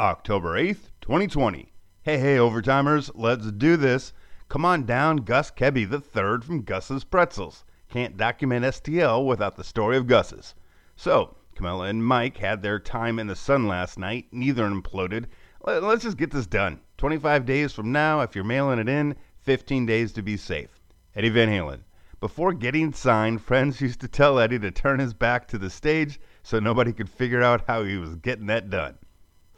October 8th, 2020. Hey, hey, overtimers, let's do this. Come on down, Gus Koebbe III from Gus's Pretzels. Can't document STL without the story of Gus's. So, Camilla and Mike had their time in the sun last night, neither imploded. Let- Let's just get this done. 25 days from now, if you're mailing it in, 15 days to be safe. Eddie Van Halen. Before getting signed, friends used to tell Eddie to turn his back to the stage so nobody could figure out how he was getting that done.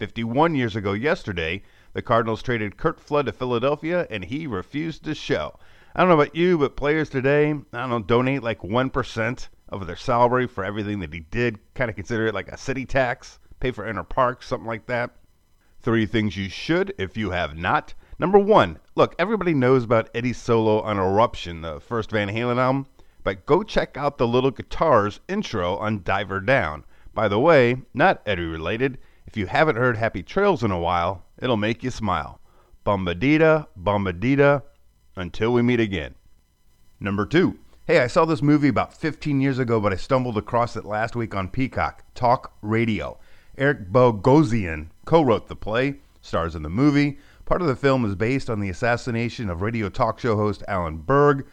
51 years ago yesterday, the Cardinals traded Curt Flood to Philadelphia and he refused to show. I don't know about you, but players today, I don't know, donate like 1% of their salary for everything that he did. Kind of consider it like a city tax, pay for inner parks, something like that. Three things you should if you have not. Number one, look, everybody knows about Eddie's solo on Eruption, the first Van Halen album, but go check out the little guitars intro on Diver Down. By the way, not Eddie related, if you haven't heard Happy Trails in a while, it'll make you smile. Bombadita, bombadita, until we meet again. Number two. Hey, I saw this movie about 15 years ago, but I stumbled across it last week on Peacock. Talk Radio. Eric Bogosian co-wrote the play, stars in the movie. Part of the film is based on the assassination of radio talk show host Alan Berg.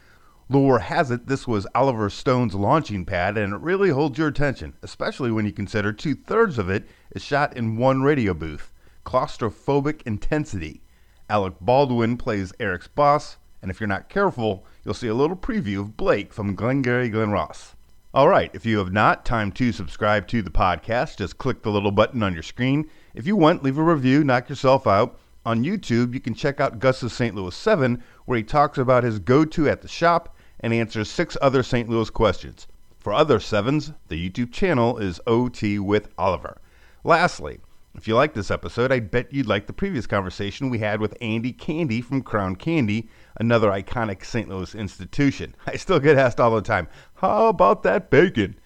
Lore has it this was Oliver Stone's launching pad, and it really holds your attention, especially when you consider two thirds of it is shot in one radio booth. Claustrophobic intensity. Alec Baldwin plays Eric's boss, and if you're not careful, you'll see a little preview of Blake from Glengarry Glen Ross. All right, if you have not, time to subscribe to the podcast. Just click the little button on your screen. If you want, leave a review, knock yourself out. On YouTube, you can check out Gus's St. Louis 7, where he talks about his go to at the shop and answers six other St. Louis questions. For other sevens, the YouTube channel is OT with Oliver. Lastly, if you like this episode, I bet you'd like the previous conversation we had with Andy Candy from Crown Candy, another iconic St. Louis institution. I still get asked all the time, how about that bacon?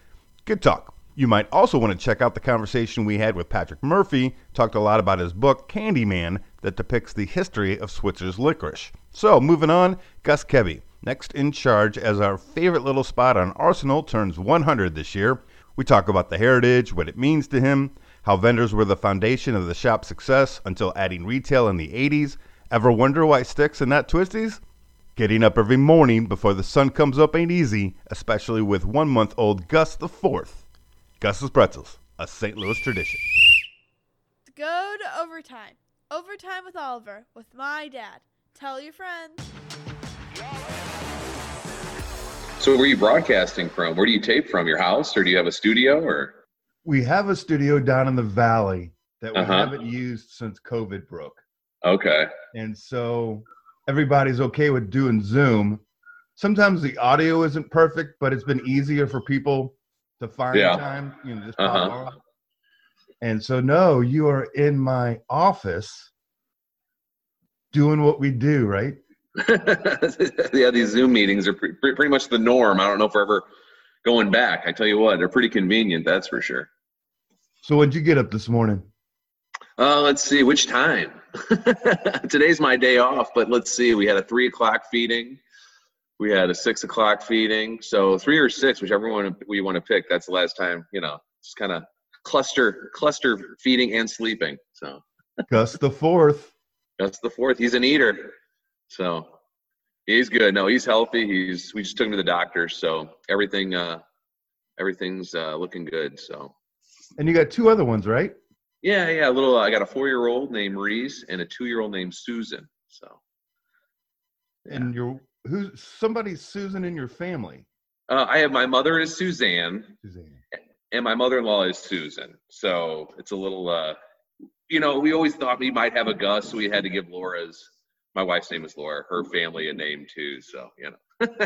Good talk. You might also want to check out the conversation we had with Patrick Murphy, talked a lot about his book, Candyman, that depicts the history of Switzer's licorice. So, moving on, Gus Koebbe, next in charge as our favorite little spot on Arsenal turns 100 this year. We talk about the heritage, what it means to him, how vendors were the foundation of the shop's success until adding retail in the 80s. Ever wonder why sticks and not twisties? Getting up every morning before the sun comes up ain't easy, especially with one month old Gus the Fourth. Gus's Pretzels, a St. Louis tradition. Go to overtime. Overtime with Oliver with my dad. Tell your friends. So where are you broadcasting from? Where do you tape from? Your house, or do you have a studio? Or We have a studio down in the valley that we Uh-huh. haven't used since COVID broke. okay, And so everybody's okay with doing Zoom. Sometimes the audio isn't perfect, but it's been easier for people to find Yeah. time. You know, just Uh-huh. And so, no, you are in my office doing what we do, right? yeah, these Zoom meetings are pre- pre- pretty much the norm. I don't know if we're ever going back. I tell you what, they're pretty convenient. That's for sure. So, when'd you get up this morning? Uh, let's see, which time? Today's my day off, but let's see. We had a three o'clock feeding. We had a six o'clock feeding. So three or six, whichever one we want to pick. That's the last time. You know, just kind of cluster cluster feeding and sleeping. So Gus the fourth. Gus the fourth. He's an eater. So he's good. No, he's healthy. He's we just took him to the doctor. So everything uh everything's uh looking good. So And you got two other ones, right? yeah, yeah, a little I got a four year old named Reese and a two year old named Susan. So And you're who's somebody's Susan in your family? uh, I have my mother is Suzanne Suzanne. and my mother in law is Susan. So it's a little uh you know, we always thought we might have a Gus, so we had to give Laura's my wife's name is Laura, her family a name too. So, you know.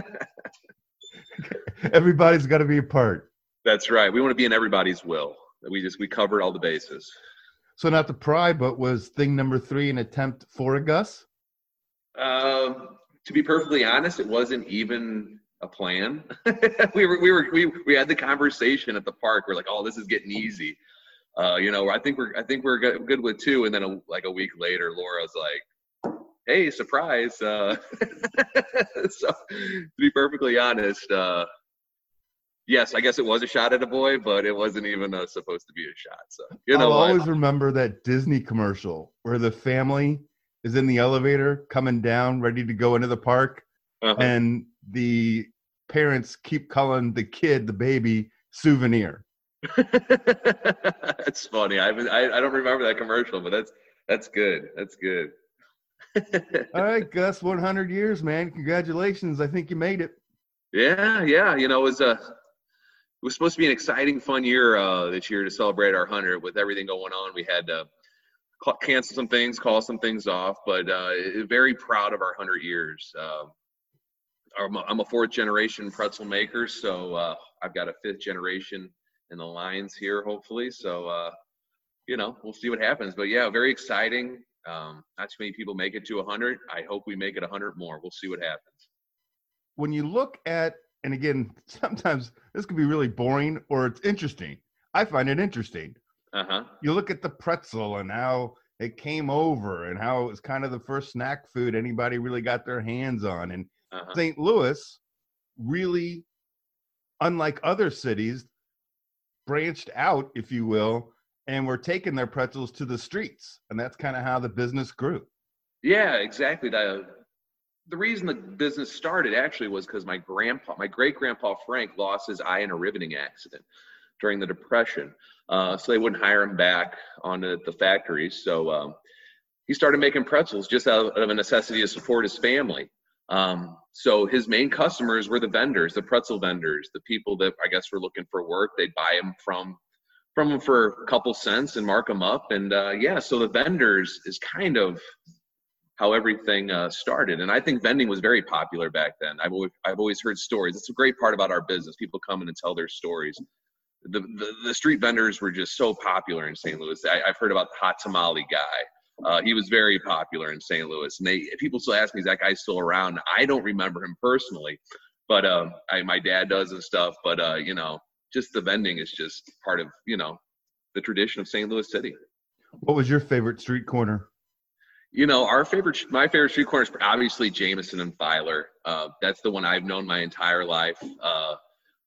Everybody's got to be a part. That's right. We want to be in everybody's will. We just we covered all the bases. So not to pry, but was thing number three an attempt for a Gus? Um, to be perfectly honest, it wasn't even a plan. we were we were we, we had the conversation at the park. We're like, oh, this is getting easy. Uh, you know, I think we're I think we're good, good with two. And then a, like a week later, Laura's like, hey, surprise. Uh, so to be perfectly honest, uh, yes, I guess it was a shot at a boy, but it wasn't even uh, supposed to be a shot. So you know, I'll what? always remember that Disney commercial where the family is in the elevator coming down, ready to go into the park, Uh-huh. and the parents keep calling the kid, the baby, souvenir. that's funny. I, I I don't remember that commercial, but that's that's good. That's good. All right, Gus, 100 years, man. Congratulations. I think you made it. Yeah, yeah. You know, it was a it was supposed to be an exciting, fun year uh, this year to celebrate our hundred. With everything going on, we had to ca- cancel some things, call some things off, but uh, very proud of our hundred years. Uh, I'm, a, I'm a fourth generation pretzel maker, so uh, I've got a fifth generation in the lines here, hopefully. So uh, you know, we'll see what happens. But yeah, very exciting. Um, not too many people make it to 100. I hope we make it 100 more. We'll see what happens. When you look at, and again, sometimes this can be really boring or it's interesting. I find it interesting. Uh huh. You look at the pretzel and how it came over and how it was kind of the first snack food anybody really got their hands on. And Uh-huh. St. Louis really, unlike other cities, branched out, if you will, and were taking their pretzels to the streets. And that's kind of how the business grew. Yeah, exactly. The the reason the business started actually was because my grandpa, my great grandpa Frank, lost his eye in a riveting accident during the Depression. Uh, so they wouldn't hire him back on the, the factories. So um, he started making pretzels just out of a necessity to support his family. Um, so his main customers were the vendors, the pretzel vendors, the people that I guess were looking for work. They'd buy them from from them for a couple cents and mark them up. And uh, yeah, so the vendors is kind of how everything uh, started. And I think vending was very popular back then. I've always, I've always heard stories. It's a great part about our business. People come in and tell their stories. The, the, the street vendors were just so popular in St. Louis. I, I've heard about the hot tamale guy. Uh, he was very popular in St. Louis. And they people still ask me, is that guy still around? I don't remember him personally, but um, I, my dad does and stuff. But, uh, you know, just the vending is just part of, you know, the tradition of St. Louis City What was your favorite street corner? you know, our favorite, my favorite street corner is obviously Jamieson and Fyler. Uh, that's the one I've known my entire life. Uh,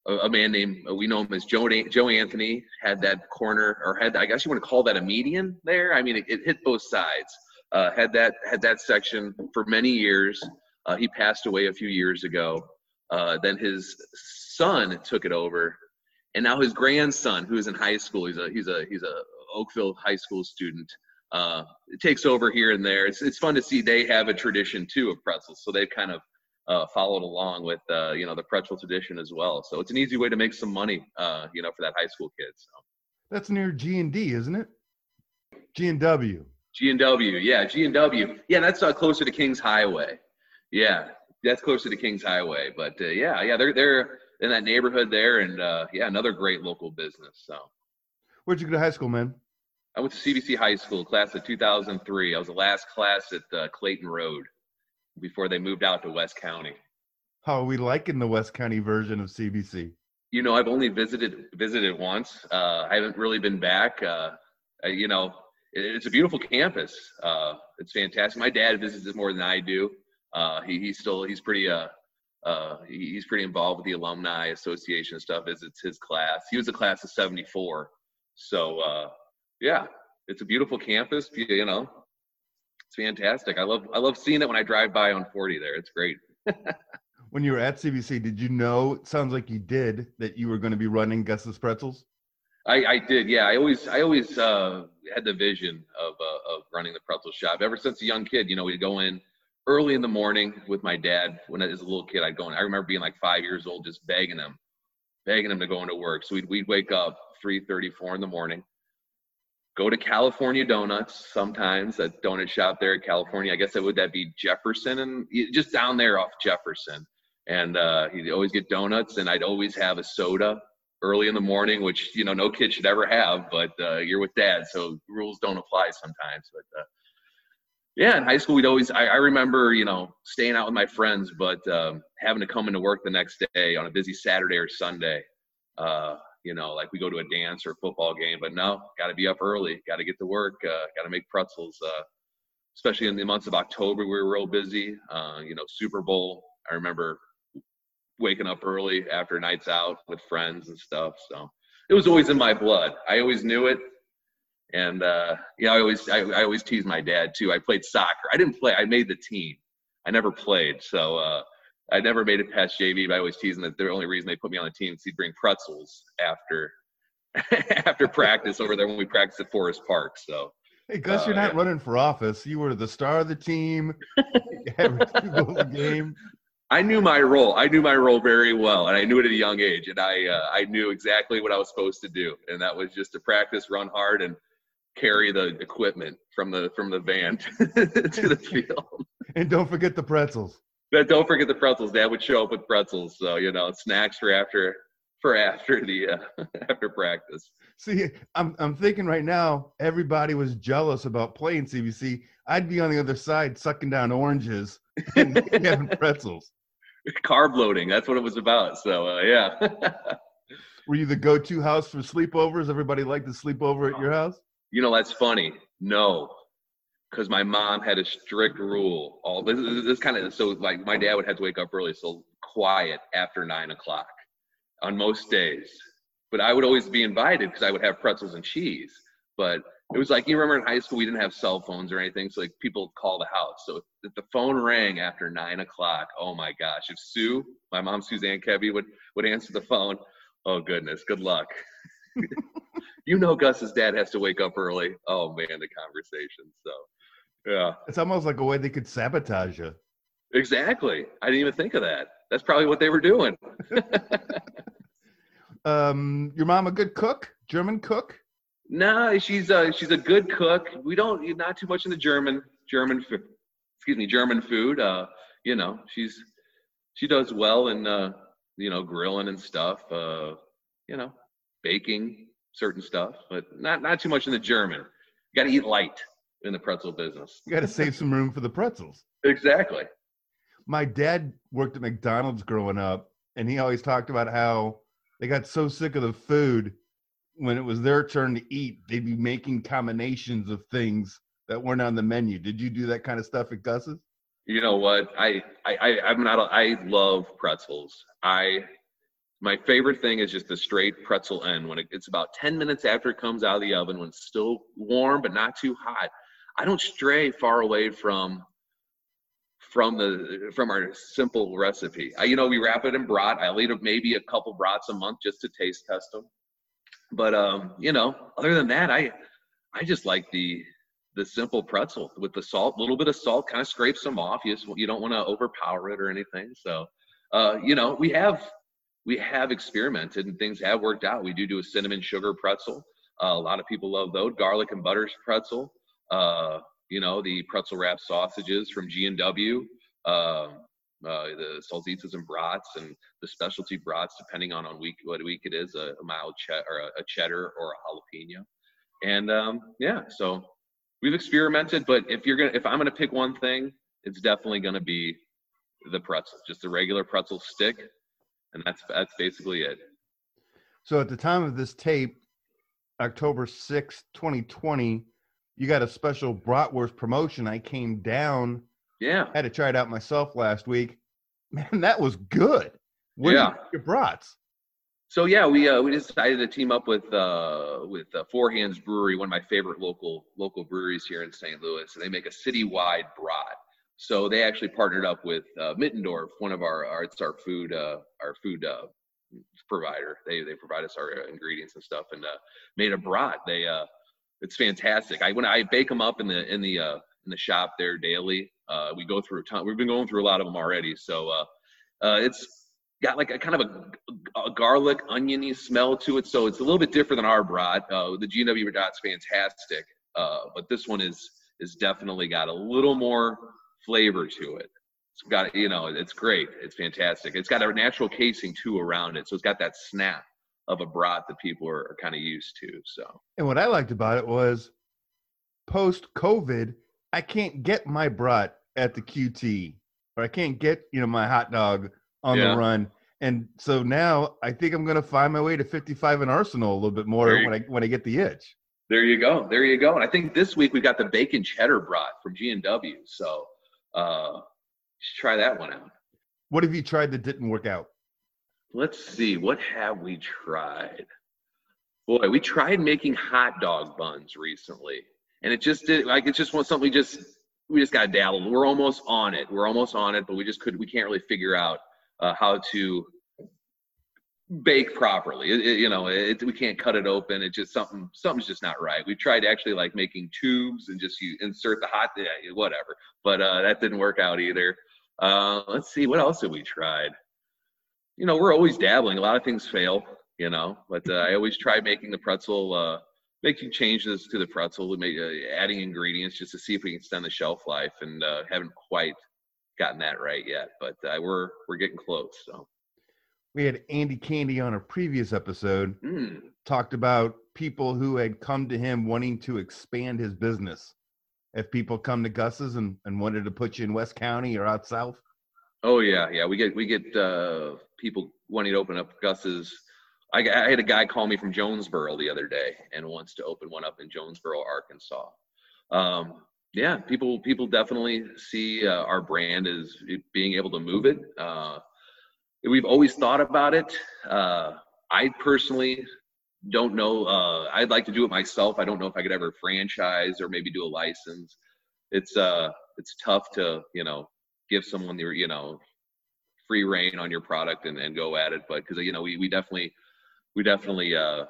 a, a man named, we know him as Joe, Joe Anthony, had that corner, or had, I guess you want to call that a median there. I mean, it, it hit both sides. Uh, had that had that section for many years. Uh, he passed away a few years ago. Uh, then his son took it over, and now his grandson, who is in high school, he's a he's a he's a Oakville high school student uh, it takes over here and there. It's it's fun to see they have a tradition too of pretzels, so they've kind of uh, followed along with uh, you know the pretzel tradition as well. So it's an easy way to make some money, uh, you know, for that high school kid. So That's near G and D, isn't it? G and W. G and W, yeah, G and W, yeah, that's uh, closer to Kings Highway. Yeah, that's closer to Kings Highway, but uh, yeah, yeah, they're they're in that neighborhood there, and uh, yeah, another great local business. So. Where'd you go to high school, man? I went to CBC High School, class of 2003. I was the last class at uh, Clayton Road before they moved out to West County. How are we liking the West County version of CBC? You know, I've only visited visited once. Uh, I haven't really been back. Uh, you know, it, it's a beautiful campus. Uh, it's fantastic. My dad visits it more than I do. Uh, he, he's still he's pretty uh, he- he's pretty involved with the alumni association stuff. Visits his class. He was a class of '74. So uh, yeah, it's a beautiful campus. You you know, it's fantastic. I love I love seeing it when I drive by on 40 there. It's great. When you were at CBC, did you know? It sounds like you did that you were going to be running Gus's Pretzels. I, I did, yeah. I always I always uh, had the vision of uh, of running the pretzel shop ever since a young kid. You know, we'd go in early in the morning with my dad. When I was a little kid, I'd go in. I remember being like five years old, just begging him, begging him to go into work. So we'd we'd wake up 3:30, 4 in the morning, go to California Donuts sometimes, that donut shop there in California. I guess that would that be Jefferson and just down there off Jefferson. And uh, he'd always get donuts, and I'd always have a soda early in the morning, which you know no kid should ever have, but uh, you're with dad, so rules don't apply sometimes. But uh, yeah, in high school we'd always I, I remember you know staying out with my friends, but um, having to come into work the next day on a busy Saturday or Sunday. Uh, you know, like we go to a dance or a football game, but no, got to be up early, got to get to work, uh, got to make pretzels. Uh, especially in the months of October, we were real busy. Uh, you know, Super Bowl. I remember waking up early after nights out with friends and stuff. So it was always in my blood. I always knew it. And uh, yeah, I always I, I always tease my dad too. I played soccer. I didn't play. I made the team. I never played. So uh, I never made it past JV. But I always tease him that the only reason they put me on the team is he'd bring pretzels after after practice over there when we practiced at Forest Park. So Hey Gus, Uh, you're not yeah. running for office. You were the star of the team. You averaged two goals a game. I knew my role. I knew my role very well, and I knew it at a young age. And I uh, I knew exactly what I was supposed to do, and that was just to practice, run hard, and carry the equipment from the from the van to the field. And don't forget the pretzels. But don't forget the pretzels. Dad would show up with pretzels, so you know snacks for after for after the uh, after practice. See, I'm I'm thinking right now, everybody was jealous about playing CBC. I'd be on the other side sucking down oranges and having pretzels. Carb loading. That's what it was about. So uh, yeah. Were you the go-to house for sleepovers? Everybody liked to sleep over at your house? You know, that's funny. No, because my mom had a strict rule. All this, this, this kind of so like my dad would have to wake up early, so quiet after nine o'clock on most days. But I would always be invited because I would have pretzels and cheese. But it was like you remember in high school we didn't have cell phones or anything, so like people call the house. So if the phone rang after nine o'clock, oh my gosh! If Sue, my mom Suzanne Koebbe would would answer the phone, oh goodness, good luck. You know Gus's dad has to wake up early. Oh man, the conversation. So yeah, It's almost like a way they could sabotage you. exactly. I didn't even think of that. That's probably what they were doing. Um, your mom a good cook? German cook? no, she's a she's a good cook. We don't not too much in the German German food. Excuse me, German food. Uh, you know, she's she does well in uh, you know, grilling and stuff. Uh, you know, baking certain stuff, but not not too much in the German. You got to eat light in the pretzel business. You got to save some room for the pretzels. Exactly. My dad worked at McDonald's growing up, and he always talked about how they got so sick of the food when it was their turn to eat, they'd be making combinations of things that weren't on the menu. Did you do that kind of stuff at Gus's? You know what? I I I I'm not. a- I love pretzels. I my favorite thing is just the straight pretzel end when it, it's about 10 minutes after it comes out of the oven when it's still warm but not too hot. I don't stray far away from from the from our simple recipe. I, you know, we wrap it in brat. I'll eat maybe a couple brats a month just to taste test them. But um, you know, other than that, I I just like the the simple pretzel with the salt, a little bit of salt, kind of scrapes them off. You just, you don't want to overpower it or anything. So, uh, you know, we have we have experimented and things have worked out. We do do a cinnamon sugar pretzel. Uh, a lot of people love those. Garlic and butter pretzel. Uh, you know, the pretzel wrap sausages from G and W. Uh, uh, the salsitas and brats and the specialty brats, depending on on week what week it is, a, a mild che- or a, a cheddar or a jalapeno. And um, yeah, so we've experimented, but if you're gonna, if I'm gonna pick one thing, it's definitely gonna be the pretzel, just a regular pretzel stick, and that's that's basically it. So at the time of this tape, October sixth, 2020, you got a special bratwurst promotion. I came down, Yeah, had to try it out myself last week. Man, that was good. Where Yeah. you your brats? So yeah, we uh, we decided to team up with uh, with uh, Four Hands Brewery, one of my favorite local local breweries here in St. Louis, and they make a citywide brat. So they actually partnered up with uh, Mittendorf, one of our, our it's our food uh, our food uh, provider. They they provide us our ingredients and stuff, and uh, made a brat. They uh, it's fantastic. I when I bake them up in the in the uh, in the shop there daily. Uh, we go through a ton. We've been going through a lot of them already. So uh, uh, it's got like a kind of a, a garlic oniony smell to it. So it's a little bit different than our brat. Uh, the GW brat's fantastic, uh, but this one is is definitely got a little more flavor to it. It's got you know it's great. It's fantastic. It's got a natural casing too around it, so it's got that snap of a brat that people are, are kind of used to. So And what I liked about it was post COVID, I can't get my brat at the QT or I can't get, you know, my hot dog on Yeah. the run. And so now I think I'm going to find my way to 55 and Arsenal a little bit more when I when I get the itch. there you go. There you go. And I think this week we've got the bacon cheddar brat from G and W. So uh, you should try that one out. What have you tried that didn't work out? let's see, what have we tried? Boy, we tried making hot dog buns recently, and it just did like it's just was something we just we just got dabbled. We're almost on it. We're almost on it, but we just could we can't really figure out uh, how to bake properly. It, it, you know, it, we can't cut it open. It's just something something's just not right. We tried actually like making tubes and just you insert the hot yeah, whatever, but uh, that didn't work out either. Uh, let's see, what else have we tried? You know, we're always dabbling. A lot of things fail, you know, but uh, I always try making the pretzel, uh, making changes to the pretzel, make, uh, adding ingredients just to see if we can extend the shelf life, and uh, haven't quite gotten that right yet, but we're we're getting close. So we had Andy Candy on a previous episode, mm. talked about people who had come to him wanting to expand his business. If people come to Gus's and, and wanted to put you in West County or out south. Oh yeah, yeah. We get we get uh, people wanting to open up Gus's. I, I had a guy call me from Jonesboro the other day and wants to open one up in Jonesboro, Arkansas. Um, yeah, people people definitely see uh, our brand as being able to move it. Uh, we've always thought about it. Uh, I personally don't know. Uh, I'd like to do it myself. I don't know if I could ever franchise or maybe do a license. It's uh, it's tough to you know give someone your you know free reign on your product and, and go at it. But because you know we we definitely we definitely uh,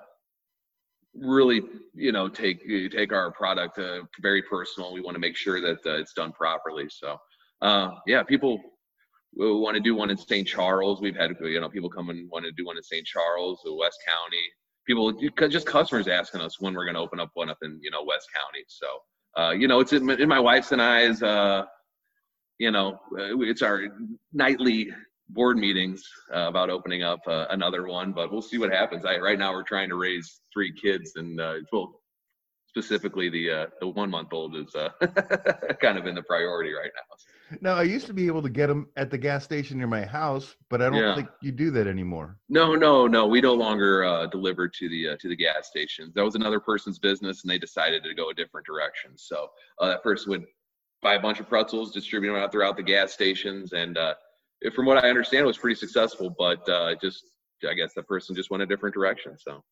really you know take take our product uh, very personal. We want to make sure that uh, it's done properly. So uh, yeah, people we want to do one in St. Charles. We've had you know people come and want to do one in St. Charles, or West County. People just customers asking us when we're going to open up one up in you know West County. So uh, you know it's in, in, my wife's and I's. Uh, you know uh, it's our nightly board meetings uh, about opening up uh, another one, but we'll see what happens. I, right now we're trying to raise three kids, and uh, well, specifically the the one month old is kind of in the priority right now. No, I used to be able to get them at the gas station near my house, but I don't yeah. think you do that anymore. No, no, no. We no longer uh, deliver to the uh, to the gas stations. That was another person's business, and they decided to go a different direction. So uh, that person would buy a bunch of pretzels, distribute them out throughout the gas stations, and uh, from what I understand, it was pretty successful. But just, I guess, that person just went a different direction. So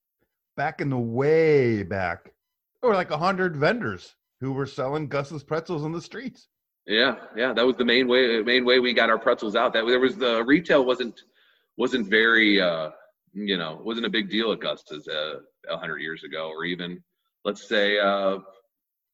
back in the way back there were like a hundred vendors who were selling Gus's pretzels on the streets. Yeah, yeah, that was the main way. Main way we got our pretzels out. That there was the retail wasn't wasn't very uh, you know wasn't a big deal at Gus's uh, a uh, hundred years ago, or even let's say uh,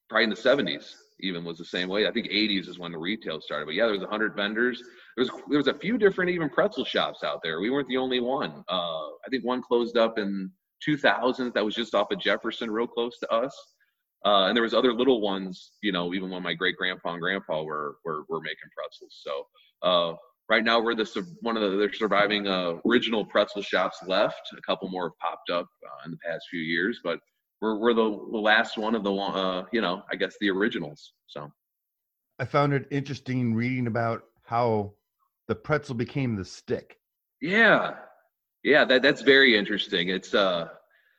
probably in the seventies. Even was the same way. I think 80s is when the retail started. But yeah, there was a 100 vendors. There was there was a few different even pretzel shops out there. We weren't the only one. Uh, I think one closed up in 2000s that was just off of Jefferson, real close to us. Uh, and there was other little ones, you know, even when my great grandpa and grandpa were were, were making pretzels. So uh, right now we're the one of the surviving uh, original pretzel shops left. A couple more have popped up uh, in the past few years, but we're we're the, the last one of the uh, you know I guess the originals. So I found it interesting reading about how the pretzel became the stick. Yeah, yeah, that that's very interesting. It's uh,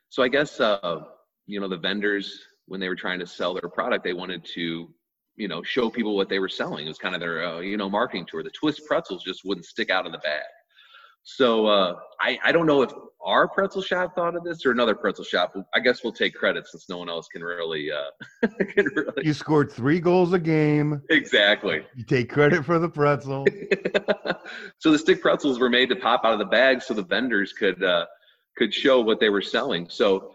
so I guess uh, you know, the vendors when they were trying to sell their product, they wanted to, you know, show people what they were selling. It was kind of their uh, you know marketing tour. The twist pretzels just wouldn't stick out of the bag. So uh, I I don't know if our pretzel shop thought of this or another pretzel shop. I guess we'll take credit since no one else can really. Uh, can really... You scored three goals a game. Exactly. You take credit for the pretzel. so the stick pretzels were made to pop out of the bag so the vendors could uh, could show what they were selling. So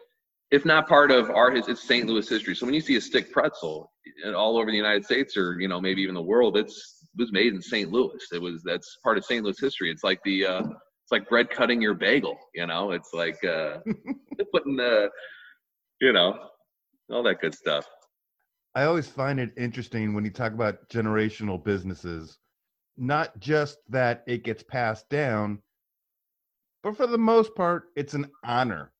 if not part of our it's St. Louis history. So when you see a stick pretzel all over the United States or you know maybe even the world, it's it was made in St. Louis. It was that's part of St. Louis history. It's like the uh, it's like bread cutting your bagel. You know, it's like uh, putting the you know all that good stuff. I always find it interesting when you talk about generational businesses not just that it gets passed down, but for the most part, it's an honor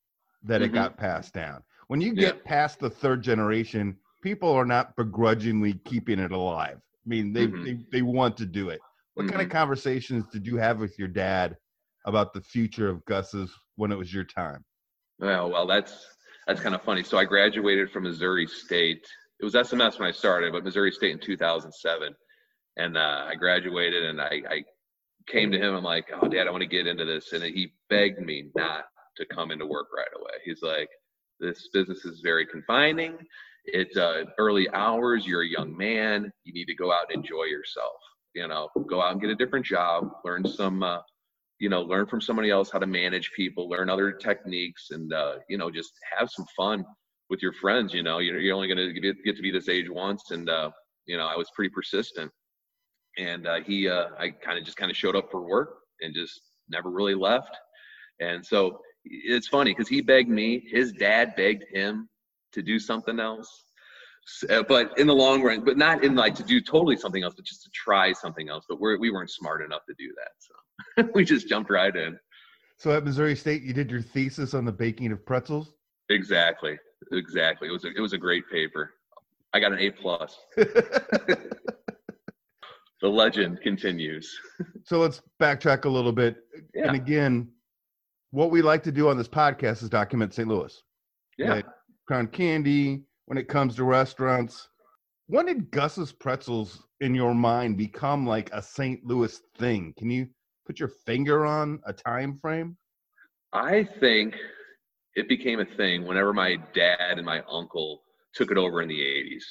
that mm-hmm. it got passed down. When you get yeah. past the third generation, people are not begrudgingly keeping it alive. I mean, they mm-hmm. they, they want to do it. What mm-hmm. kind of mm-hmm. conversations did you have with your dad about the future of Gus's when it was your time? Well, well, that's that's kind of funny. So I graduated from Missouri State. It was SMS when I started, but Missouri State in 2007 and uh, I graduated and I, I came to him. I'm like, oh, Dad, I want to get into this, and he begged me not to come into work right away. He's like, this business is very confining. It's uh, early hours. You're a young man. You need to go out and enjoy yourself. You know, go out and get a different job, learn some, uh, you know, learn from somebody else how to manage people, learn other techniques, and uh, you know, just have some fun with your friends. You know, you're, you're only going to get to be this age once, and uh, you know, I was pretty persistent, and uh, he, uh, I kind of just kind of showed up for work and just never really left, and so it's funny because he begged me, his dad begged him to do something else. So, uh, but in the long run, but not in like to do totally something else, but just to try something else. But we're, we weren't smart enough to do that. So we just jumped right in. So at Missouri State, you did your thesis on the baking of pretzels? Exactly. Exactly. It was a, it was a great paper. I got an A plus. the legend continues. so let's backtrack a little bit. Yeah. And again, what we like to do on this podcast is document St. Louis. Yeah. Crown Candy, when it comes to restaurants. When did Gus's Pretzels in your mind become like a St. Louis thing? Can you put your finger on a time frame? I think it became a thing whenever my dad and my uncle took it over in the 80s.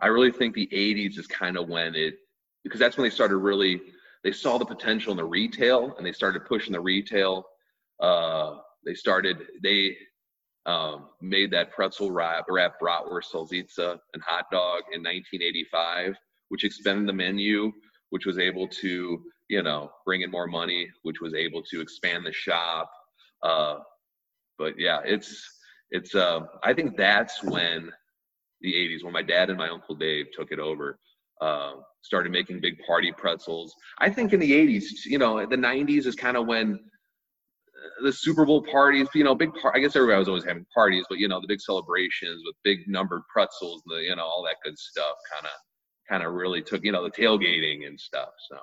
I really think the 80s is kind of when it, because that's when they started really, they saw the potential in the retail and they started pushing the retail uh, they started they um, made that pretzel wrap, wrap bratwurst salsiccia and hot dog in 1985, which expanded the menu, which was able to you know bring in more money, which was able to expand the shop. Uh, but yeah, it's it's uh, I think that's when the 80s when my dad and my uncle Dave took it over. Uh, started making big party pretzels. I think in the 80s, you know, the 90s is kind of when the Super Bowl parties, you know, big part. I guess everybody was always having parties, but you know, the big celebrations with big numbered pretzels, and the you know all that good stuff, kind of, kind of really took you know the tailgating and stuff. So.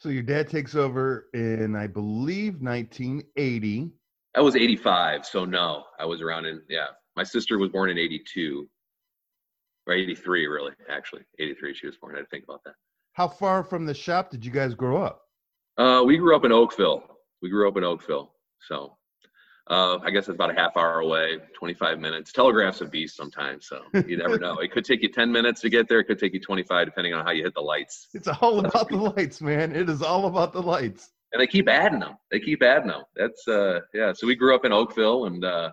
So your dad takes over in, I believe, 1980. I was 85, so no, I was around in yeah. My sister was born in 82, or 83, really, actually 83. She was born. I had to think about that. How far from the shop did you guys grow up? Uh, we grew up in Oakville, we grew up in Oakville, so uh, I guess it's about a half hour away, 25 minutes. Telegraph's a beast sometimes, so you never know. It could take you 10 minutes to get there. It could take you 25, depending on how you hit the lights. It's all about the lights, man. It is all about the lights. And they keep adding them. They keep adding them. That's uh, yeah. So we grew up in Oakville, and uh,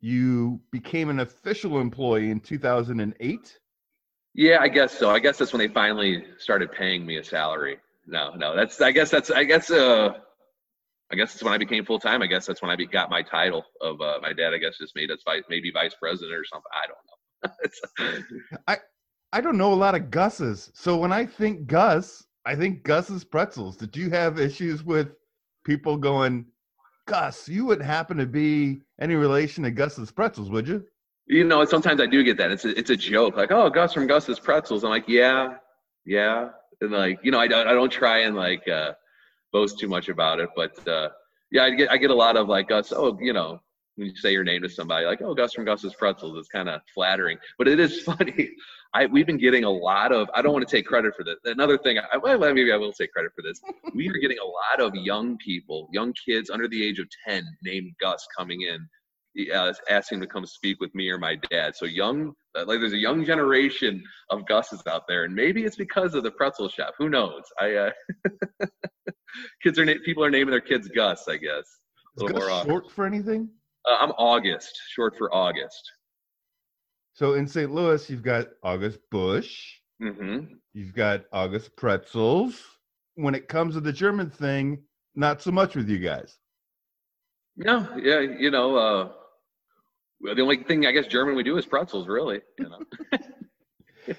you became an official employee in 2008. Yeah, I guess so. I guess that's when they finally started paying me a salary. No, no, that's I guess that's I guess uh I guess it's when I became full time. I guess that's when I be, got my title of uh, my dad. I guess just made us vice, maybe vice president or something. I don't know. I I don't know a lot of Gus's. So when I think Gus, I think Gus's pretzels. Did you have issues with people going, Gus? You wouldn't happen to be any relation to Gus's pretzels, would you? You know, sometimes I do get that. It's a, it's a joke, like, oh, Gus from Gus's pretzels. I'm like, yeah, yeah, and like, you know, I don't I don't try and like. uh boast too much about it. But uh, yeah, I get I get a lot of like Gus. Oh, you know, when you say your name to somebody, like oh Gus from Gus's Pretzels, it's kind of flattering. But it is funny. I we've been getting a lot of. I don't want to take credit for this. Another thing, I, well, maybe I will take credit for this. We are getting a lot of young people, young kids under the age of ten, named Gus, coming in uh, asking to come speak with me or my dad. So young, uh, like there's a young generation of Gus's out there, and maybe it's because of the pretzel shop. Who knows? I uh, kids are people are naming their kids Gus. I guess a little Gus more short for anything. Uh, I'm August, short for August. So in St. Louis, you've got August Busch. Mm-hmm. You've got August Pretzels. When it comes to the German thing, not so much with you guys. No, yeah, you know, uh, the only thing I guess German we do is pretzels, really. You know.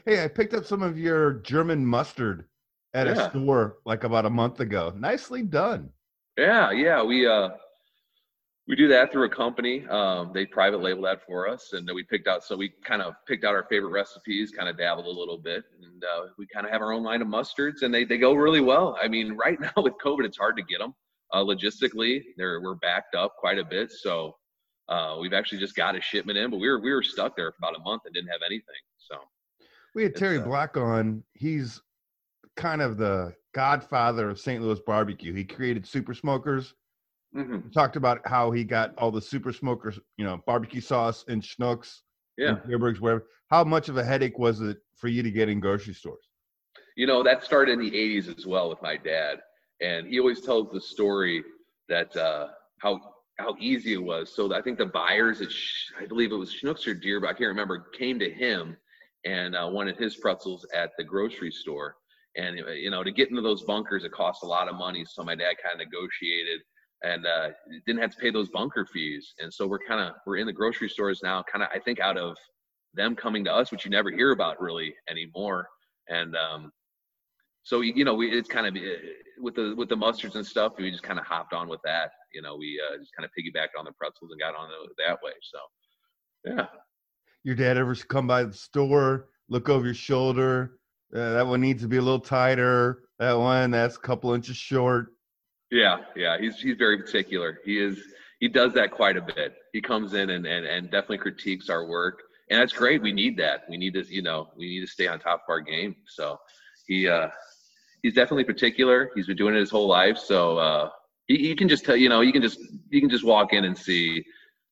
hey, I picked up some of your German mustard at yeah. a store like about a month ago. Nicely done. Yeah, yeah, we uh we do that through a company. Um, they private label that for us, and we picked out. So we kind of picked out our favorite recipes, kind of dabbled a little bit, and uh, we kind of have our own line of mustards, and they they go really well. I mean, right now with COVID, it's hard to get them. Uh, logistically, they're we're backed up quite a bit, so uh, we've actually just got a shipment in, but we were we were stuck there for about a month and didn't have anything. So we had Terry uh, Black on. He's kind of the godfather of St. Louis barbecue. He created Super Smokers. Mhm. He talked about how he got all the Super Smokers, you know, barbecue sauce and Schnucks, Yeah. and Dierberg's, wherever. How much of a headache was it for you to get in grocery stores? You know, that started in the 80s as well with my dad. And he always tells the story that uh, how how easy it was. So I think the buyers at, Sh- I believe it was Schnucks or Deer, but I can't remember, came to him and uh, wanted his pretzels at the grocery store. And, uh, you know, to get into those bunkers, it cost a lot of money. So my dad kind of negotiated and uh, didn't have to pay those bunker fees. And so we're kind of, we're in the grocery stores now, kind of, I think out of them coming to us, which you never hear about really anymore. And, um, so you know we it's kind of uh, with the with the mustards and stuff we just kind of hopped on with that you know we uh, just kind of piggybacked on the pretzels and got on that way so yeah Your dad ever come by the store, look over your shoulder? Uh, that one needs to be a little tighter. That one, that's a couple inches short. yeah yeah he's he's very particular he is he does that quite a bit he comes in and and, and definitely critiques our work and that's great we need that we need to you know we need to stay on top of our game so he uh he's definitely particular he's been doing it his whole life so uh you, you can just tell you know you can just you can just walk in and see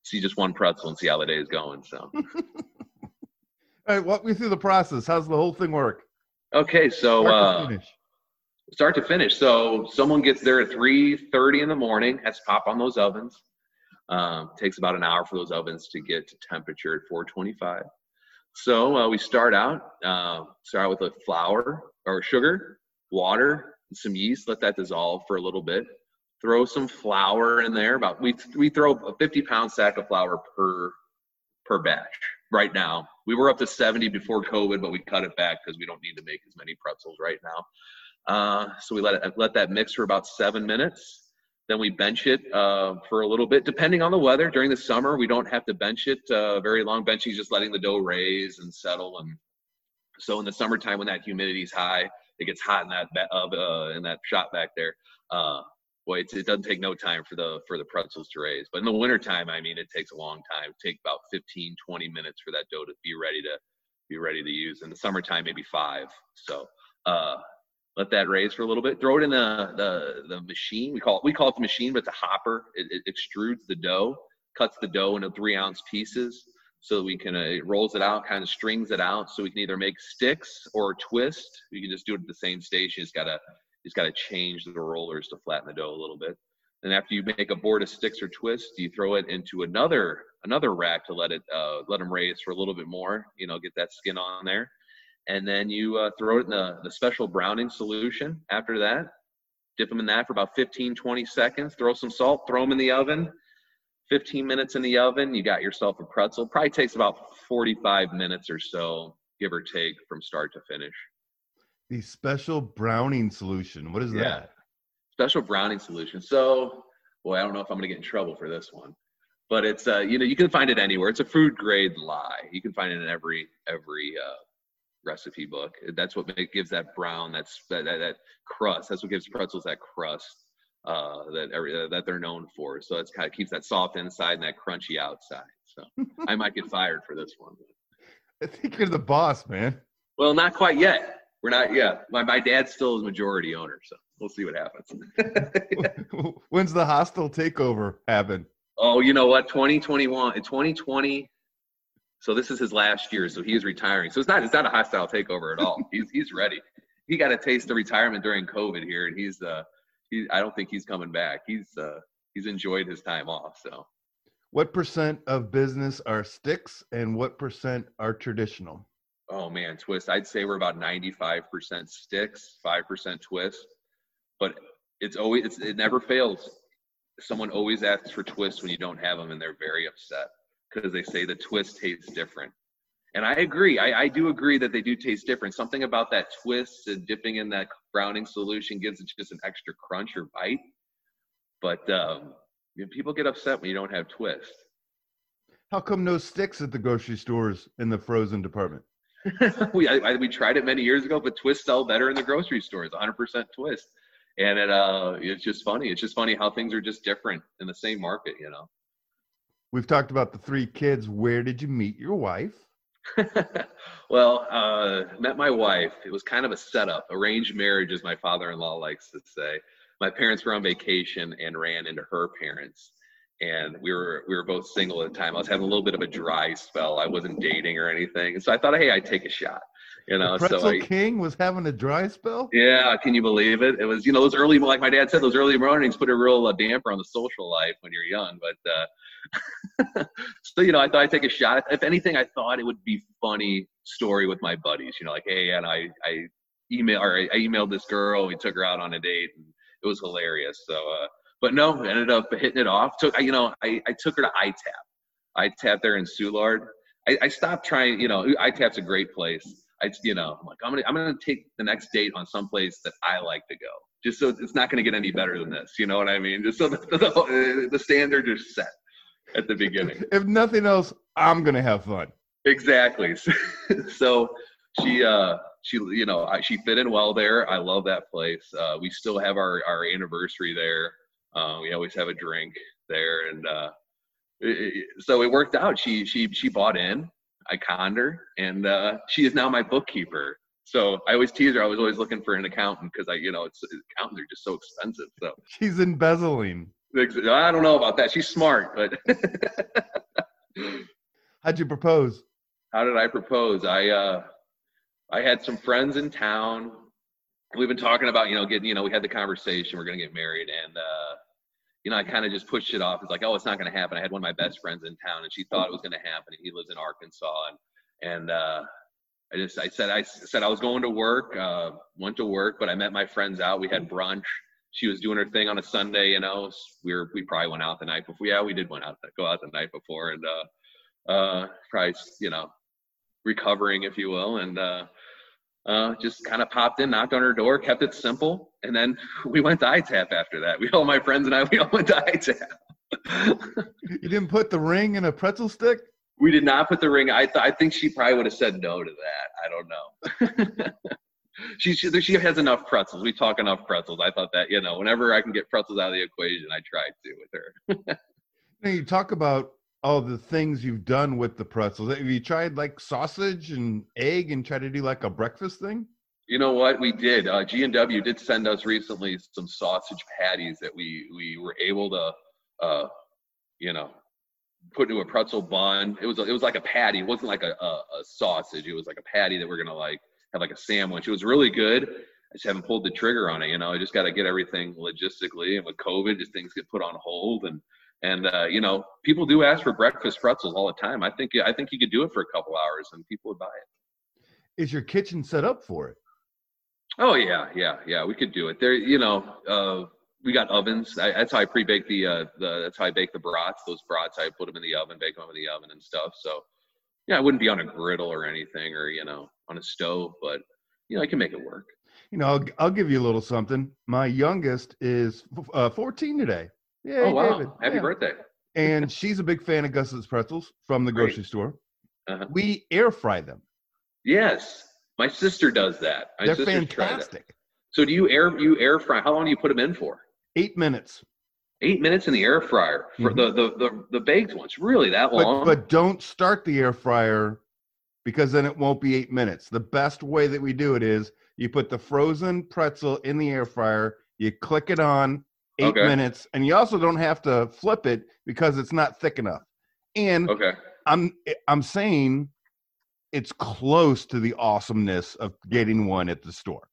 see just one pretzel and see how the day is going so All right, walk me through the process. How's the whole thing work? Okay so Start to uh finish. start to finish. So someone gets there at 3:30 in the morning, has to pop on those ovens. Um, takes about an hour for those ovens to get to temperature at 425. So uh, we start out uh, start out with a flour or sugar, water, some yeast. Let that dissolve for a little bit. Throw some flour in there. About we we throw a 50 pound sack of flour per per batch right now. We were up to 70 before COVID, but we cut it back because we don't need to make as many pretzels right now. Uh, so we let it let that mix for about seven minutes. Then we bench it uh, for a little bit, depending on the weather. During the summer, we don't have to bench it uh, very long. Benching is just letting the dough raise and settle. And so in the summertime, when that humidity is high, it gets hot in that uh, in that shop back there. Boy, it doesn't take no time for the for the pretzels to raise. But in the wintertime, I mean, it takes a long time. It about 15, 20 minutes for that dough to be ready to be ready to use. In the summertime, maybe five. So uh, let that raise for a little bit. Throw it in the the, the machine. We call it we call it the machine, but it's a hopper. It, it extrudes the dough, cuts the dough into three ounce pieces, so we can uh, it rolls it out, kind of strings it out, so we can either make sticks or twist. You can just do it at the same station. It's gotta it's gotta change the rollers to flatten the dough a little bit. And after you make a board of sticks or twists, you throw it into another another rack to let it uh, let them raise for a little bit more. You know, get that skin on there? And then you uh, throw it in the, the special browning solution after that. Dip them in that for about 15 20 seconds. Throw some salt throw them in the oven. 15 minutes in the oven you got yourself a pretzel. Probably takes about 45 minutes or so give or take from start to finish The special browning solution. What is Yeah. that? special browning solution so boy i don't know if i'm going to get in trouble for this one but it's uh you know you can find it anywhere it's a food grade lye you can find it in every every uh recipe book that's what make, gives that brown that's that, that, that crust that's what gives pretzels that crust uh that every, uh, that they're known for so it's kind of keeps that soft inside and that crunchy outside so i might get fired for this one I think you're the boss, man. well not quite yet we're not yet my, my dad still is majority owner so we'll see what happens When's the hostile takeover happen? Oh, you know what? 2021 in 2020. So this is his last year, so he is retiring. So it's not it's not a hostile takeover at all. he's he's ready. He got a taste of retirement during COVID here, and he's uh he I don't think he's coming back. He's uh he's enjoyed his time off. So What percent of business are sticks and what percent are traditional? Oh man, twist. I'd say we're about 95% sticks, five percent twist, but it's always it's, it never fails. Someone always asks for twists when you don't have them, and they're very upset because they say the twist tastes different. And I agree. I, I do agree that they do taste different. Something about that twist and dipping in that browning solution gives it just an extra crunch or bite. But um, people get upset when you don't have twist. How come no sticks at the grocery stores in the frozen department? we I, I- we tried it many years ago, but twists sell better in the grocery stores. 100% twist, and it uh it's just funny. It's just funny how things are just different in the same market. You know. We've talked about the three kids. Where did you meet your wife? well, uh, met my wife. It was kind of a setup, arranged marriage, as my father-in-law likes to say. My parents were on vacation and ran into her parents, and we were we were both single at the time. I was having a little bit of a dry spell. I wasn't dating or anything, so I thought, hey, I'd take a shot. You know, the Pretzel so I, King was having a dry spell. yeah, can you believe it? It was, you know, those early, like my dad said, those early mornings put a real uh, damper on the social life when you're young. But uh, so, you know, I thought I'd take a shot. If anything, I thought it would be funny story with my buddies. You know, like, hey, and I, I email or I emailed this girl. We took her out on a date, and it was hilarious. So, uh, but no, ended up hitting it off. Took, you know, I, I took her to ITAP. ITAP there in Soulard. I, I stopped trying. You know, ITAP's a great place. I, you know, I'm like, I'm gonna, I'm gonna take the next date on some place that I like to go, just so it's not gonna get any better than this. You know what I mean? Just so the, the, the standards are set at the beginning. If nothing else, I'm gonna have fun. Exactly. so she, uh, she, you know, I, she fit in well there. I love that place. Uh, we still have our our anniversary there. Uh, we always have a drink there, and uh, it, it, so it worked out. She she she bought in. I conned her, and uh, she is now my bookkeeper. So I always tease her. I was always looking for an accountant because I, you know, it's accountants are just so expensive. So she's embezzling. I don't know about that. She's smart, but how'd you propose? How did I propose? I uh, I had some friends in town. We've been talking about, you know, getting, you know, we had the conversation. We're gonna get married, and uh, you know, I kind of just pushed it off. It's like, oh, it's not going to happen. I had one of my best friends in town, and she thought it was going to happen. And he lives in Arkansas, and and uh, I just I said I said I was going to work, uh, went to work, but I met my friends out. We had brunch. She was doing her thing on a Sunday. You know, we were we probably went out the night before. Yeah, we did went out go out the night before, and uh, uh, probably you know recovering, if you will, and uh, uh, just kind of popped in, knocked on her door, kept it simple, and then we went to ITAP after that. We all my friends and I, we all went to ITAP. you didn't put the ring in a pretzel stick? We did not put the ring. I th- I think she probably would have said no to that. I don't know. she, she she has enough pretzels. We talk enough pretzels. I thought that you know, whenever I can get pretzels out of the equation, I try to with her. now you talk about all the things you've done with the pretzels. Have you tried like sausage and egg and try to do like a breakfast thing? You know what we did? Uh, G and W did send us recently some sausage patties that we we were able to, uh, you know, put into a pretzel bun. It was it was like a patty. It wasn't like a, a, a sausage. It was like a patty that we're gonna like have like a sandwich. It was really good. I just haven't pulled the trigger on it. You know, I just got to get everything logistically, and with COVID, just things get put on hold and and uh, you know, people do ask for breakfast pretzels all the time. I think I think you could do it for a couple hours and people would buy it. Is your kitchen set up for it? Oh yeah, yeah, yeah. We could do it. There, you know, uh, we got ovens. I, that's how I pre-bake the, uh, the. That's how I bake the brats. Those brats, I put them in the oven, bake them in the oven and stuff. So, yeah, I wouldn't be on a griddle or anything, or you know, on a stove, but you know, I can make it work. You know, I'll, I'll give you a little something. My youngest is uh, 14 today. Yeah, oh wow! David. Happy yeah. birthday! and she's a big fan of Gus's pretzels from the grocery Great. store. Uh-huh. We air fry them. Yes, my sister does that. My They're fantastic. So do you air you air fry? How long do you put them in for? Eight minutes. Eight minutes in the air fryer for mm-hmm. the, the the the baked ones. Really that long? But, but don't start the air fryer because then it won't be eight minutes. The best way that we do it is you put the frozen pretzel in the air fryer, you click it on, eight okay. minutes, and you also don't have to flip it because it's not thick enough. And okay. I'm I'm saying it's close to the awesomeness of getting one at the store.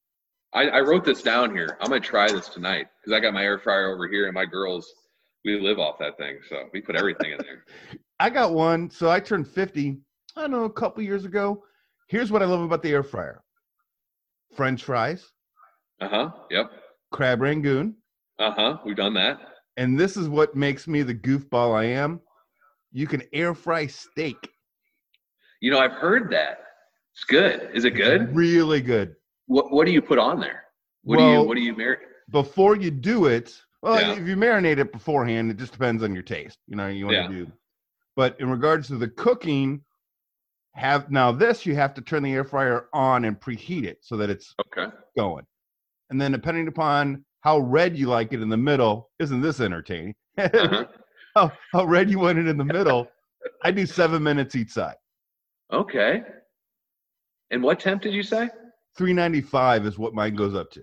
I, I wrote this down here. I'm gonna try this tonight because I got my air fryer over here, and my girls we live off that thing, so we put everything in there. I got one, so I turned 50. I don't know, a couple years ago. Here's what I love about the air fryer: French fries. Uh huh. Yep. Crab rangoon. Uh huh. We've done that. And this is what makes me the goofball I am. You can air fry steak. You know, I've heard that. It's good. Is it good? It's really good. What What do you put on there? What well, do you What do you marinate? Before you do it, well, yeah. if you marinate it beforehand, it just depends on your taste. You know, you want yeah. to do. But in regards to the cooking, have now this you have to turn the air fryer on and preheat it so that it's okay going. And then depending upon how red you like it in the middle. Isn't this entertaining? Uh-huh. how, how red you want it in the middle. I do seven minutes each side. Okay. And what temp did you say? 395 is what mine goes up to.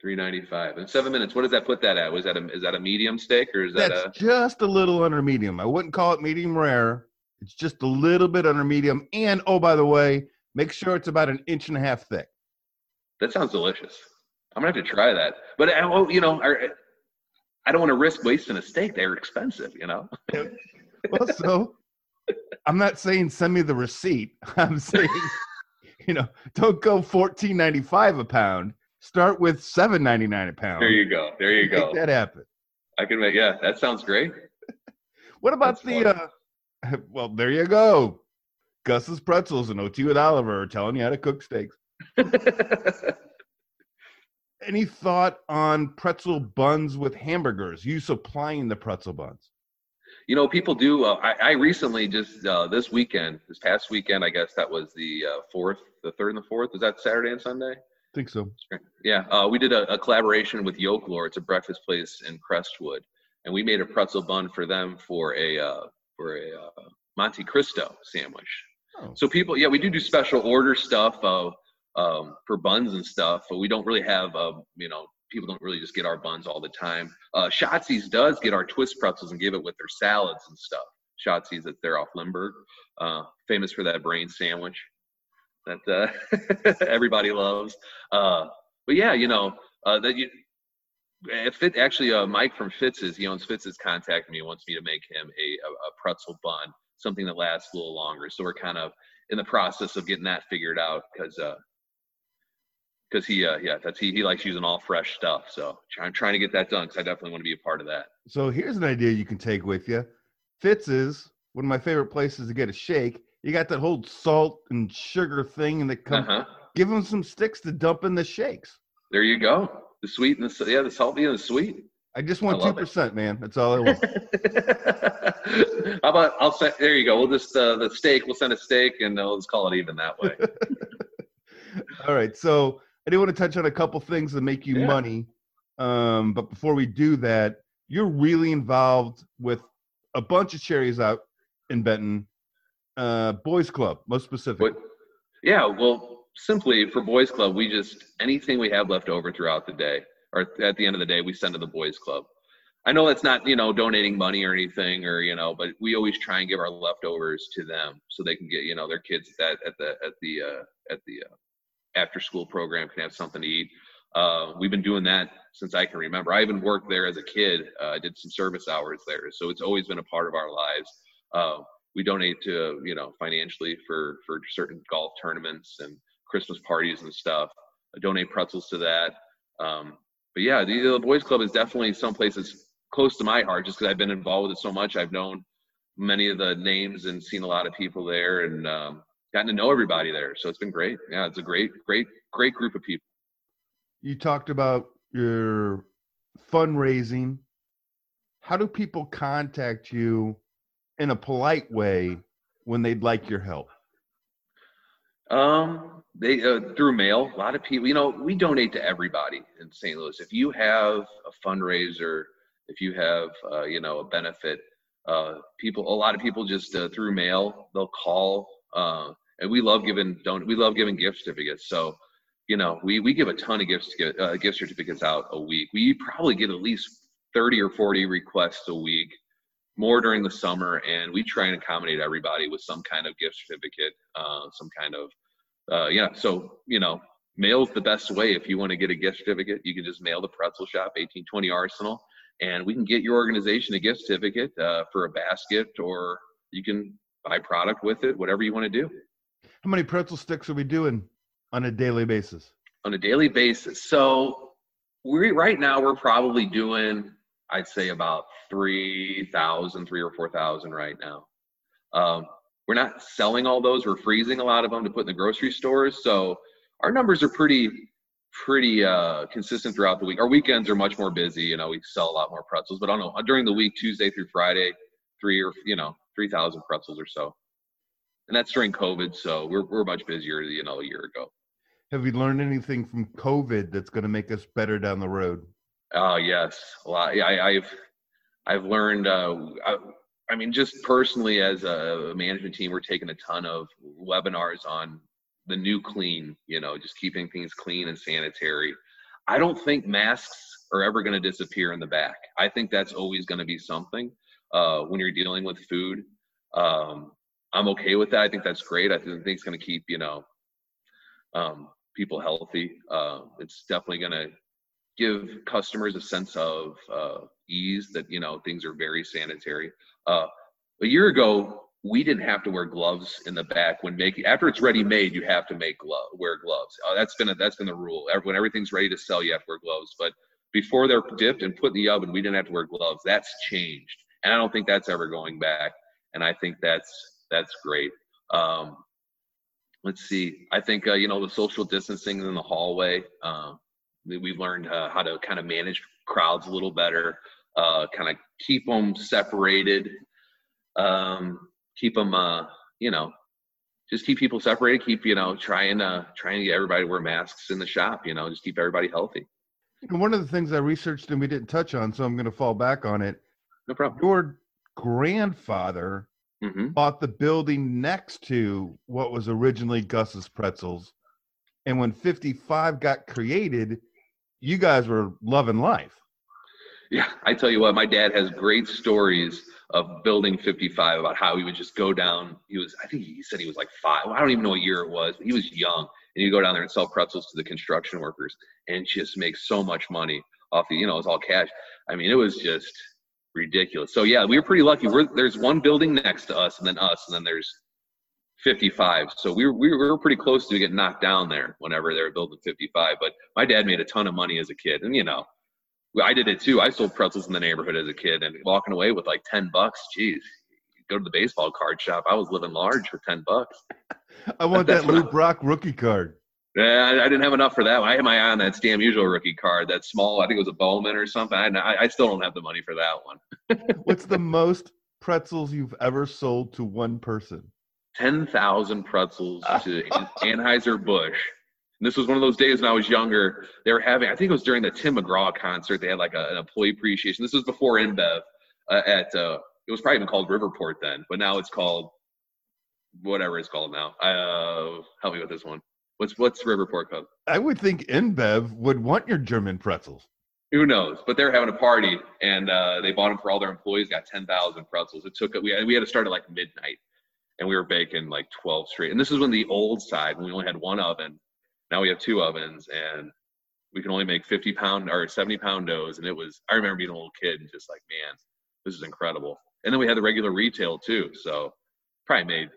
395 in seven minutes. What does that put that at? Was that a is that a medium steak or is that That's a just a little under medium. I wouldn't call it medium rare. It's just a little bit under medium. And oh, by the way, make sure it's about an inch and a half thick. that sounds delicious. I'm gonna have to try that. But I, oh, you know, I, I don't want to risk wasting a steak. They're expensive, you know. Well, so I'm not saying send me the receipt. I'm saying, you know, don't go 14.95 a pound. Start with 7.99 a pound. There you go. There you go. Make that happen. I can make. Yeah, that sounds great. What about That's the? Uh, well, there you go. Gus's Pretzels and OT with Oliver are telling you how to cook steaks. Any thought on pretzel buns with hamburgers? You supplying the pretzel buns? You know, people do. Uh, I, I recently just uh, this weekend, this past weekend, I guess that was the uh, fourth, the third and the fourth. Was that Saturday and Sunday? think so. Yeah, uh, we did a, a collaboration with Yolklore. It's a breakfast place in Crestwood, and we made a pretzel bun for them for a uh, for a uh, Monte Cristo sandwich. Oh. So people, yeah, we do do special order stuff uh, um, for buns and stuff, but we don't really have, uh, you know, people don't really just get our buns all the time. Uh, Shotzi's does get our twist pretzels and give it with their salads and stuff. Shotzi's they're off Limburg, uh, famous for that brain sandwich that uh, everybody loves. Uh, but yeah, you know, uh, that you. If it actually, uh, Mike from Fitz's, he owns Fitz's, contacted me, and wants me to make him a, a, a pretzel bun, something that lasts a little longer. So we're kind of in the process of getting that figured out because uh, because he uh, yeah that's he he likes using all fresh stuff. So I'm trying to get that done because I definitely want to be a part of that. So here's an idea you can take with you. Fitz's, one of my favorite places to get a shake. You got that whole salt and sugar thing, and they come. Uh-huh. Give them some sticks to dump in the shakes. There you go. The sweet and the yeah the salty and the sweet. I just want two percent, man. That's all I want. How about I'll send there you go. We'll just uh, the steak. We'll send a steak and uh, let's call it even that way. all right. So I do want to touch on a couple things that make you Yeah. money. Um, but before we do that, you're really involved with a bunch of charities out in Benton. Uh, Boys Club, most specifically. But yeah, well, simply for Boys Club, we just anything we have left over throughout the day, or at the end of the day, we send to the Boys Club. I know that's not you know donating money or anything, or you know, but we always try and give our leftovers to them so they can get you know their kids at at the at the uh, at the uh, after school program can have something to eat. Uh, we've been doing that since I can remember. I even worked there as a kid. Uh, I did some service hours there, so it's always been a part of our lives. Uh, we donate to you know financially for for certain golf tournaments and Christmas parties and stuff. I donate pretzels to that. Um, but yeah, the, the boys club is definitely someplace that's close to my heart, just because I've been involved with it so much. I've known many of the names and seen a lot of people there, and um, gotten to know everybody there. So it's been great. Yeah, it's a great, great, great group of people. you talked about your fundraising. How do people contact you in a polite way when they'd like your help? Um, they uh, through mail. A lot of people, you know, we donate to everybody in St. Louis. If you have a fundraiser, if you have, uh, you know, a benefit, uh, people, a lot of people just uh, through mail, they'll call. Uh, and we love giving don't we love giving gift certificates. So, you know, we we give a ton of gifts uh, gift certificates out a week. We probably get at least thirty or forty requests a week more during the summer. And we try and accommodate everybody with some kind of gift certificate uh, some kind of uh, yeah. So you know mail's the best way. If you want to get a gift certificate you can just mail the pretzel shop 1820 arsenal. And we can get your organization a gift certificate uh, for a basket or you can buy product with it whatever you want to do How many pretzel sticks are we doing on a daily basis? on a daily basis. So we right now we're probably doing I'd say about 3,000, 3 or 4,000 right now. Um, we're not selling all those. We're freezing a lot of them to put in the grocery stores. So our numbers are pretty pretty uh, consistent throughout the week. Our weekends are much more busy. You know, we sell a lot more pretzels, but I don't know during the week, Tuesday through Friday, three or you know, three thousand pretzels or so. And that's during COVID, so we're we're much busier, you know, a year ago. Have you learned anything from COVID that's going to make us better down the road? Oh yes, a lot. Yeah, I, I've I've learned. Uh, I, I mean, just personally as a management team, we're taking a ton of webinars on the new clean, you know, just keeping things clean and sanitary. I don't think masks are ever going to disappear in the back. I think that's always going to be something uh, when you're dealing with food. Um, I'm okay with that. I think that's great. I think it's going to keep, you know, um, people healthy. Uh, it's definitely going to give customers a sense of uh, ease that you know things are very sanitary. Uh, a year ago, we didn't have to wear gloves in the back when making after it's ready made. You have to make glove wear gloves. Uh, that's been a, that's been the rule. When everything's ready to sell, you have to wear gloves. But before they're dipped and put in the oven, we didn't have to wear gloves. That's changed, and I don't think that's ever going back. And I think that's that's great. Um, let's see. I think uh, you know the social distancing in the hallway. Uh, we've learned uh, how to kind of manage crowds a little better, uh, kind of keep them separated, um, keep them, uh, you know, just keep people separated. Keep you know trying to trying to get everybody to wear masks in the shop. You know, just keep everybody healthy. And one of the things I researched and we didn't touch on, so I'm going to fall back on it. No problem. Your grandfather hmm bought the building next to what was originally Gus's Pretzels. And when 55 got created, you guys were loving life. Yeah, I tell you what, my dad has great stories of building 55 about how he would just go down. He was, I think he said he was like five. I don't even know what year it was, but he was young. And he'd go down there and sell pretzels to the construction workers and just make so much money off the, you know, it was all cash. I mean, it was just ridiculous. So yeah, we were pretty lucky. We're, there's one building next to us and then us, and then there's 55. So we were, we were pretty close to getting knocked down there whenever they were building 55. But my dad made a ton of money as a kid. And, you know, I did it too. I sold pretzels in the neighborhood as a kid and walking away with like 10 bucks. Geez, go to the baseball card shop. I was living large for 10 bucks. I want that what Lou Brock rookie card. Yeah, I, I didn't have enough for that. one. I had my eye on that Stan Musial rookie card, that small, I think it was a Bowman or something. I, I, still don't have the money for that one. What's the most pretzels you've ever sold to one person? 10,000 pretzels to Anheuser-Busch. And this was one of those days when I was younger. They were having, I think it was during the Tim McGraw concert. They had like a, an employee appreciation. This was before InBev uh, at, uh, it was probably even called Riverport then, but now it's called whatever it's called now. Uh, help me with this one. What's what's Riverport called? I would think InBev would want your German pretzels. Who knows? But they're having a party, and uh, they bought them for all their employees. Got ten thousand pretzels. It took we had, we had to start at like midnight, and we were baking like twelve straight. And this is when the old side when we only had one oven. Now we have two ovens, and we can only make fifty pound or seventy pound doughs. And it was I remember being a little kid and just like, man, this is incredible. And then we had the regular retail too, so probably made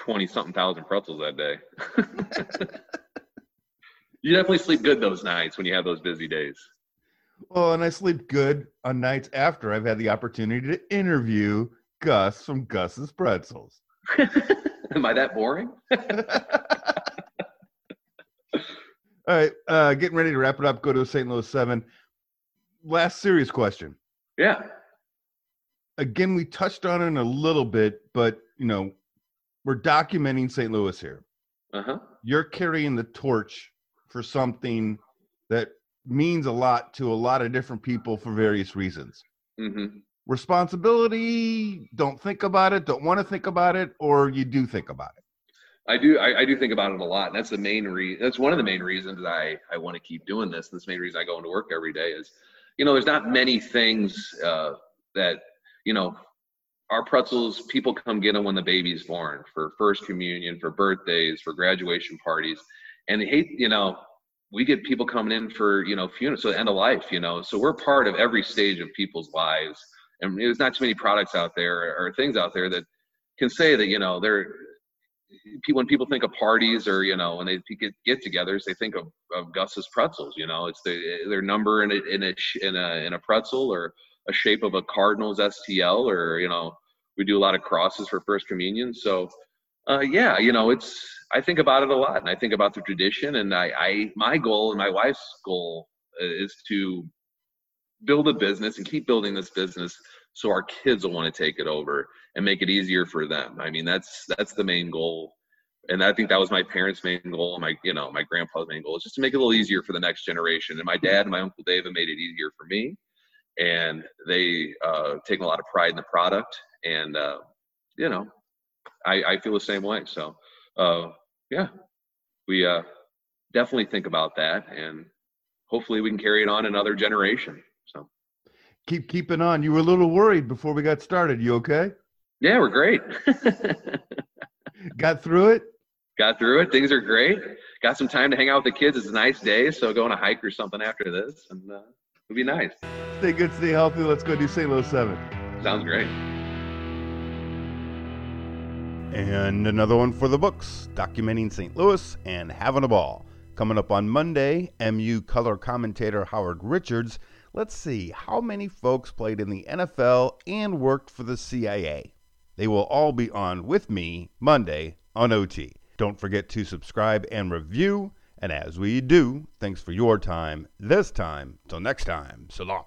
twenty something thousand pretzels that day. you definitely sleep good those nights when you have those busy days. Well, and I sleep good on nights after I've had the opportunity to interview Gus from Gus's Pretzels. Am I that boring? All right, uh, getting ready to wrap it up. Go to St. Louis 7. Last serious question. Yeah. Again, we touched on it a little bit, but you know, we're documenting St. Louis here. Uh huh. You're carrying the torch for something that means a lot to a lot of different people for various reasons. Mm-hmm. Responsibility, don't think about it, don't want to think about it, or you do think about it. I do. I, I do think about it a lot, and that's the main re. That's one of the main reasons that I I want to keep doing this. This main reason I go into work every day is, you know, there's not many things uh, that you know. Our pretzels, people come get them when the baby's born, for first communion, for birthdays, for graduation parties, and they hate, you know, we get people coming in for you know funerals, so end of life, you know. So we're part of every stage of people's lives, and there's not too many products out there or things out there that can say that you know they're when people think of parties or you know when they get get-togethers, they think of, of Gus's pretzels. You know, it's the their number in a in a in a in a pretzel or a shape of a Cardinals STL or you know we do a lot of crosses for First Communion. So uh, yeah, you know it's I think about it a lot and I think about the tradition and I, I my goal and my wife's goal is to build a business and keep building this business so our kids will want to take it over and make it easier for them. I mean, that's that's the main goal, and I think that was my parents' main goal, and my you know my grandpa's main goal is just to make it a little easier for the next generation. And my dad and my uncle David made it easier for me, and they uh, take a lot of pride in the product. And uh, you know, I, I feel the same way. So uh, yeah, we uh, definitely think about that, and hopefully we can carry it on another generation. So Keep keeping on. You were a little worried before we got started. You okay? yeah, we're great. Got through it? Got through it. Things are great. Got some time to hang out with the kids. It's a nice day, so go on a hike or something after this, and uh, it'll be nice. Stay good, stay healthy. Let's go do St. Louis 7. Sounds great. And another one for the books, documenting St. Louis and having a ball. Coming up on Monday, MU color commentator Howard Richards. Let's see how many folks played in the NFL and worked for the CIA. They will all be on with me Monday on OT. Don't forget to subscribe and review. And as we do, thanks for your time this time. Till next time, long.